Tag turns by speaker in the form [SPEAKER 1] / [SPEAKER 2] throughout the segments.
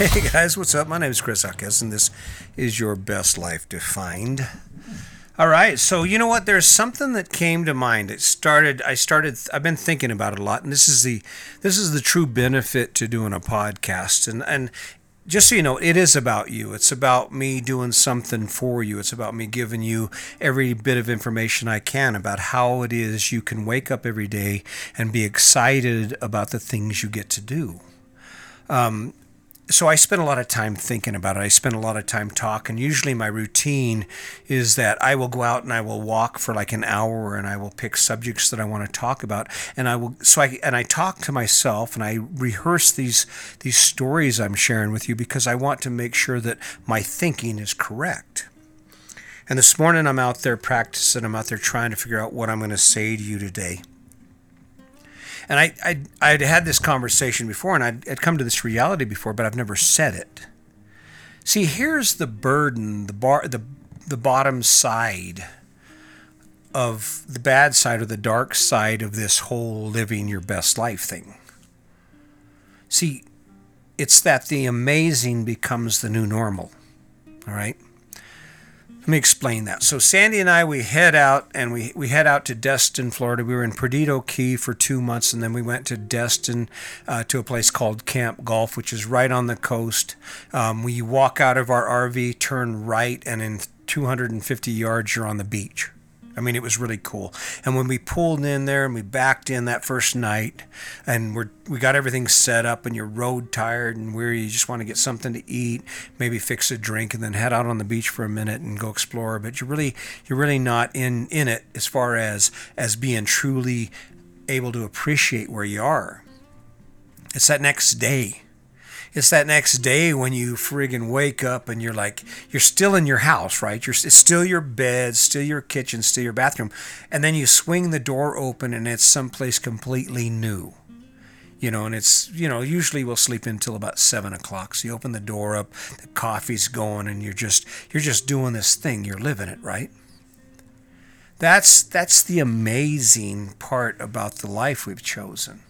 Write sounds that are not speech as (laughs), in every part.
[SPEAKER 1] Hey guys, what's up? My name is Chris Huckes, and this is your best life defined. All right, so you know what? There's something that came to mind. It started. I started. I've been thinking about it a lot, and this is the this is the true benefit to doing a podcast. And and just so you know, it is about you. It's about me doing something for you. It's about me giving you every bit of information I can about how it is you can wake up every day and be excited about the things you get to do. Um, so I spend a lot of time thinking about it. I spend a lot of time talking. Usually my routine is that I will go out and I will walk for like an hour and I will pick subjects that I want to talk about and I will so I and I talk to myself and I rehearse these these stories I'm sharing with you because I want to make sure that my thinking is correct. And this morning I'm out there practicing. I'm out there trying to figure out what I'm going to say to you today. And I, I, I'd had this conversation before and I'd, I'd come to this reality before, but I've never said it. See, here's the burden, the bar, the, the bottom side of the bad side or the dark side of this whole living your best life thing. See, it's that the amazing becomes the new normal. All right? Let me explain that. So Sandy and I, we head out and we, we head out to Destin, Florida. We were in Perdido Key for two months, and then we went to Destin uh, to a place called Camp Gulf, which is right on the coast. Um, we walk out of our RV, turn right, and in 250 yards, you're on the beach. I mean, it was really cool. And when we pulled in there and we backed in that first night, and we're we got everything set up, and you're road tired and weary, you just want to get something to eat, maybe fix a drink, and then head out on the beach for a minute and go explore. But you're really you're really not in in it as far as as being truly able to appreciate where you are. It's that next day it's that next day when you friggin' wake up and you're like you're still in your house right? You're it's still your bed still your kitchen still your bathroom. And then you swing the door open and it's someplace completely new. You know and it's you know usually we'll sleep until about seven o'clock. So you open the door up the coffee's going and you're just you're just doing this thing. You're living it right? That's that's the amazing part about the life we've chosen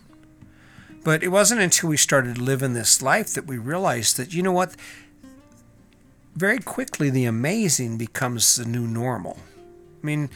[SPEAKER 1] but it wasn't until we started living this life that we realized that, you know what? Very quickly, the amazing becomes the new normal. I mean,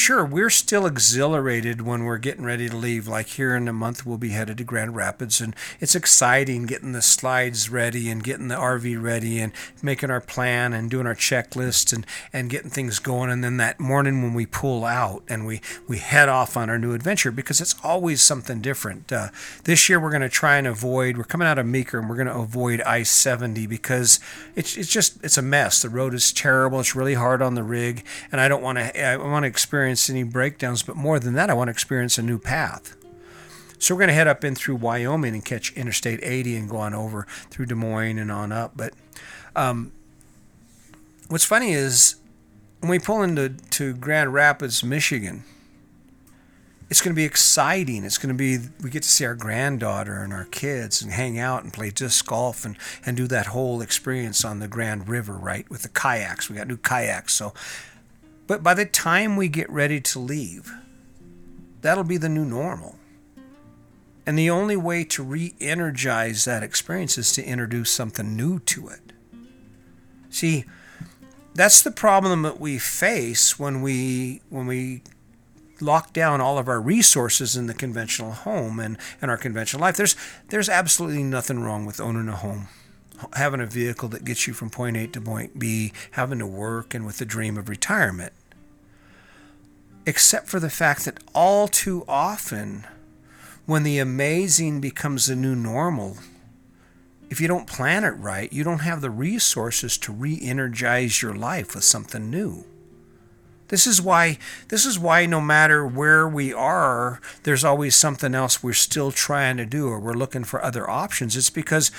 [SPEAKER 1] sure, we're still exhilarated when we're getting ready to leave. Like here in a month, we'll be headed to Grand Rapids, and it's exciting getting the slides ready and getting the RV ready and making our plan and doing our checklist and, and getting things going. And then that morning when we pull out and we, we head off on our new adventure because it's always something different. Uh, this year, we're going to try and avoid, we're coming out of Meeker and we're going to avoid I 70 because it's, it's just, it's a mess. The road is terrible. It's really hard on the rig, and I don't want to, I want to experience experience any breakdowns, but more than that, I want to experience a new path. So we're going to head up in through Wyoming and catch Interstate 80 and go on over through Des Moines and on up. But um, what's funny is when we pull into to Grand Rapids, Michigan, it's going to be exciting. It's going to be, we get to see our granddaughter and our kids and hang out and play disc golf and, and do that whole experience on the Grand River, right? With the kayaks. We got new kayaks. So but by the time we get ready to leave, that'll be the new normal. And the only way to re energize that experience is to introduce something new to it. See, that's the problem that we face when we when we lock down all of our resources in the conventional home and, and our conventional life. There's there's absolutely nothing wrong with owning a home having a vehicle that gets you from point A to point B, having to work, and with the dream of retirement except for the fact that all too often, when the amazing becomes the new normal, if you don't plan it right, you don't have the resources to re-energize your life with something new. This is why this is why no matter where we are, there's always something else we're still trying to do or we're looking for other options. It's because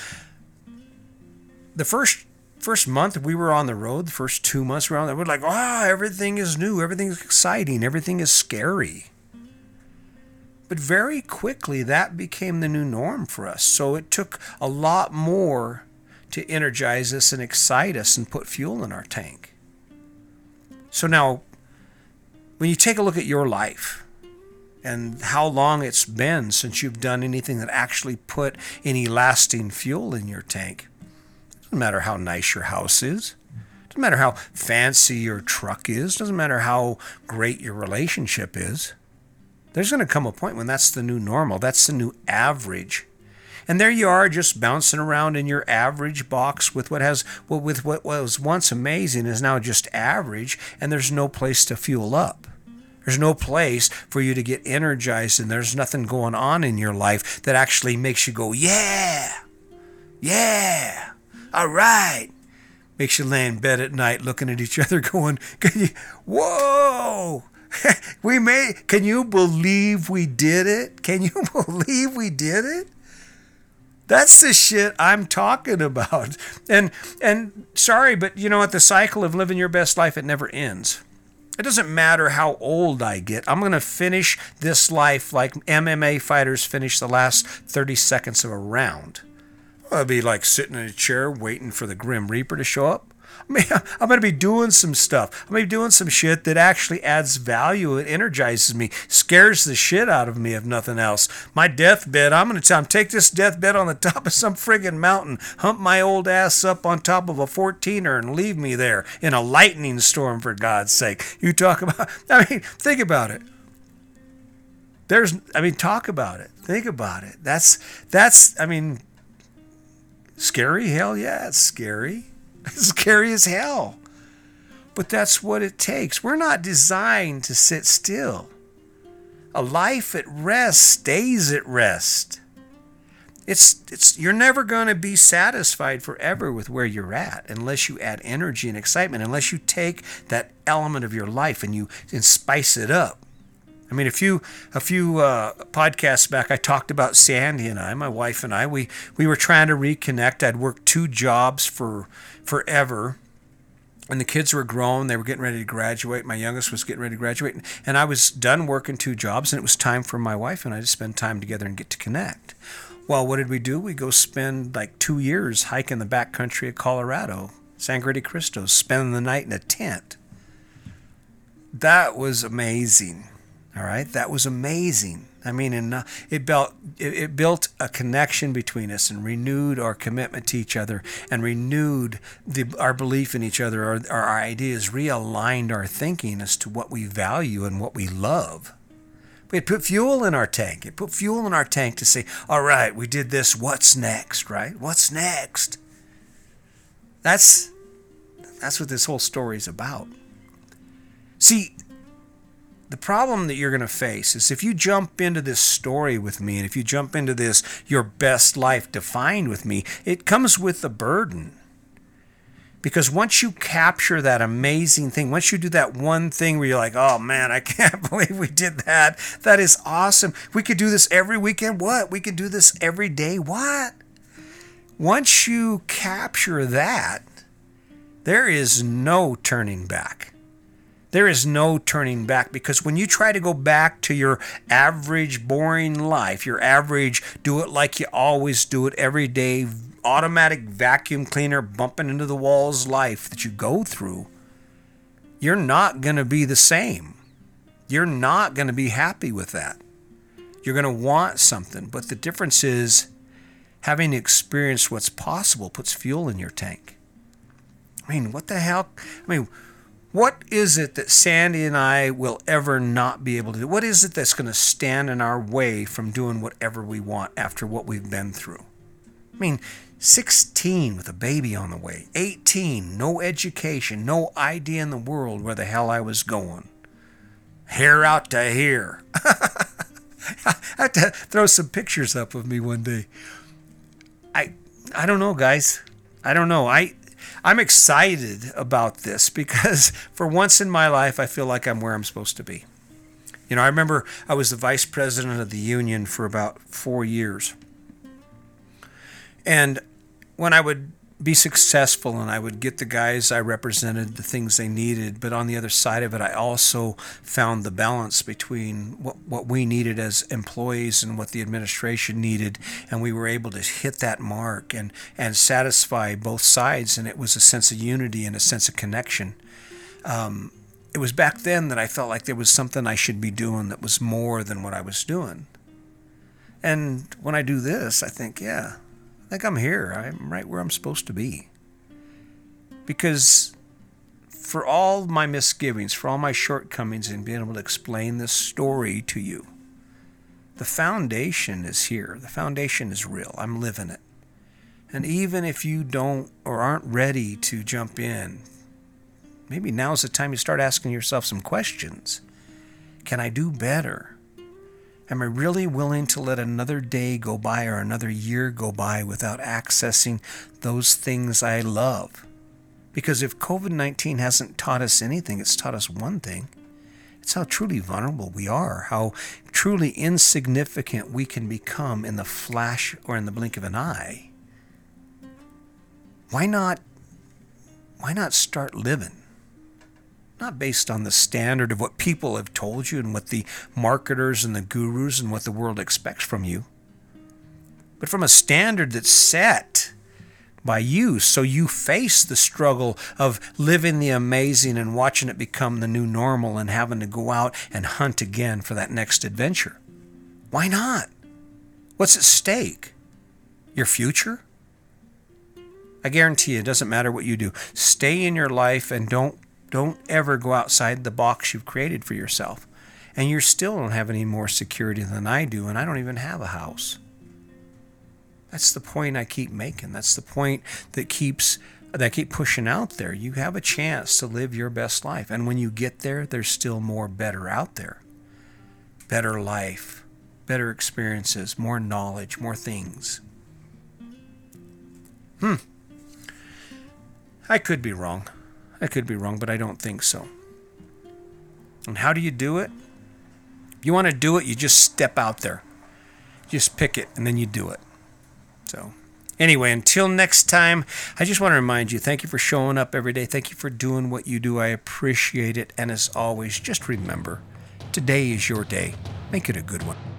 [SPEAKER 1] the first first month we were on the road, the first two months we were on like, wow, everything is new, everything is exciting, everything is scary. But very quickly that became the new norm for us. So it took a lot more to energize us and excite us and put fuel in our tank. So now, when you take a look at your life and how long it's been since you've done anything that actually put any lasting fuel in your tank, Doesn't matter how nice your house is. Doesn't matter how fancy your truck is. Doesn't matter how great your relationship is. There's going to come a point when that's the new normal. That's the new average. And there you are, just bouncing around in your average box with what has, well, with what was once amazing is now just average, and there's no place to fuel up. There's no place for you to get energized, and there's nothing going on in your life that actually makes you go, yeah, yeah, all right. Makes you lay in bed at night looking at each (laughs) other, going, you, whoa, (laughs) we made, can you believe we did it? Can you (laughs) believe we did it? That's the shit I'm talking about. And and sorry, but you know what? The cycle of living your best life it never ends. It doesn't matter how old I get. I'm going to finish this life like MMA fighters finish the last 30 seconds of a round. I'll be like sitting in a chair waiting for the Grim Reaper to show up. I mean, I'm going to be doing some stuff. I'm going to be doing some shit that actually adds value. It energizes me, scares the shit out of me, if nothing else. My deathbed, I'm going to tell him take this deathbed on the (laughs) top of some friggin' mountain, hump my old ass up on top of a 14er, and leave me there in a lightning storm, for God's sake. You talk (laughs) about, I mean, think about it. There's, I mean, talk about it. Think about it. That's, that's, I mean, scary? Hell yeah, it's scary. It's (laughs) scary as hell. But that's what it takes. We're not designed to sit still. A life at rest stays at rest. It's, it's, you're never going to be satisfied forever with where you're at unless you add energy and excitement, unless you take that element of your life and you and spice it up. I mean, a few a few uh, podcasts back, I talked about Sandy and I, my wife and I. We we were trying to reconnect. I'd worked two jobs for forever. And the kids were grown, they were getting ready to graduate. My youngest was getting ready to graduate. And I was done working two jobs, and it was time for my wife and I to spend time together and get to connect. Well, what did we do? We go spend like two years hiking the back country of Colorado, Sangre de Cristo, spending the night in a tent. That was amazing. All right, that was amazing. I mean, and uh, it built it, built a connection between us and renewed our commitment to each other and renewed the, our belief in each other. Our, our ideas realigned our thinking as to what we value and what we love. It put fuel in our tank. It put fuel in our tank to say, all right, we did this. What's next, right? What's next? That's that's what this whole story is about. See, the problem that you're going to face is if you jump into this story with me and if you jump into this your best life defined with me, it comes with a burden. Because once you capture that amazing thing, once you do that one thing where you're like, oh man, I (laughs) can't believe we did that. That is awesome. We could do this every weekend. What? We could do this every day. What? Once you capture that, there is no turning back. There is no turning back because when you try to go back to your average, boring life, your average, do it like you always do it every day, automatic vacuum cleaner bumping into the walls life that you go through, you're not going to be the same. You're not going to be happy with that. You're going to want something. But the difference is having experienced what's possible puts fuel in your tank. I mean, what the hell? I mean, what is it that Sandy and I will ever not be able to do? What is it that's going to stand in our way from doing whatever we want after what we've been through? I mean, 16 with a baby on the way, 18, no education, no idea in the world where the hell I was going. Hair out to here. (laughs) I have to throw some pictures up of me one day. I I don't know, guys. I don't know. I I'm excited about this because (laughs) for once in my life, I feel like I'm where I'm supposed to be. You know, I remember I was the vice president of the union for about four years. And when I would be successful and I would get the guys I represented the things they needed. But on the other side of it, I also found the balance between what, what we needed as employees and what the administration needed. And we were able to hit that mark and, and satisfy both sides. And it was a sense of unity and a sense of connection. Um, it was back then that I felt like there was something I should be doing that was more than what I was doing. And when I do this, I think, yeah, think I'm here. I'm right where I'm supposed to be. Because for all my misgivings, for all my shortcomings in being able to explain this story to you, the foundation is here. The foundation is real. I'm living it. And even if you don't or aren't ready to jump in, maybe now's the time you start asking yourself some questions. Can I do better? Am I really willing to let another day go by or another year go by without accessing those things I love? Because if COVID 19 hasn't taught us anything, it's taught us one thing it's how truly vulnerable we are, how truly insignificant we can become in the flash or in the blink of an eye. Why not why not start living? Not based on the standard of what people have told you and what the marketers and the gurus and what the world expects from you, but from a standard that's set by you. So you face the struggle of living the amazing and watching it become the new normal and having to go out and hunt again for that next adventure. Why not? What's at stake? Your future? I guarantee you, it doesn't matter what you do. Stay in your life and don't don't ever go outside the box you've created for yourself. And you still don't have any more security than I do, and I don't even have a house. That's the point I keep making. That's the point that keeps that I keep pushing out there. You have a chance to live your best life. And when you get there, there's still more better out there. Better life, better experiences, more knowledge, more things. Hmm. I could be wrong. I could be wrong, but I don't think so. And how do you do it? If you want to do it, you just step out there. Just pick it and then you do it. So, anyway, until next time, I just want to remind you thank you for showing up every day. Thank you for doing what you do. I appreciate it. And as always, just remember today is your day. Make it a good one.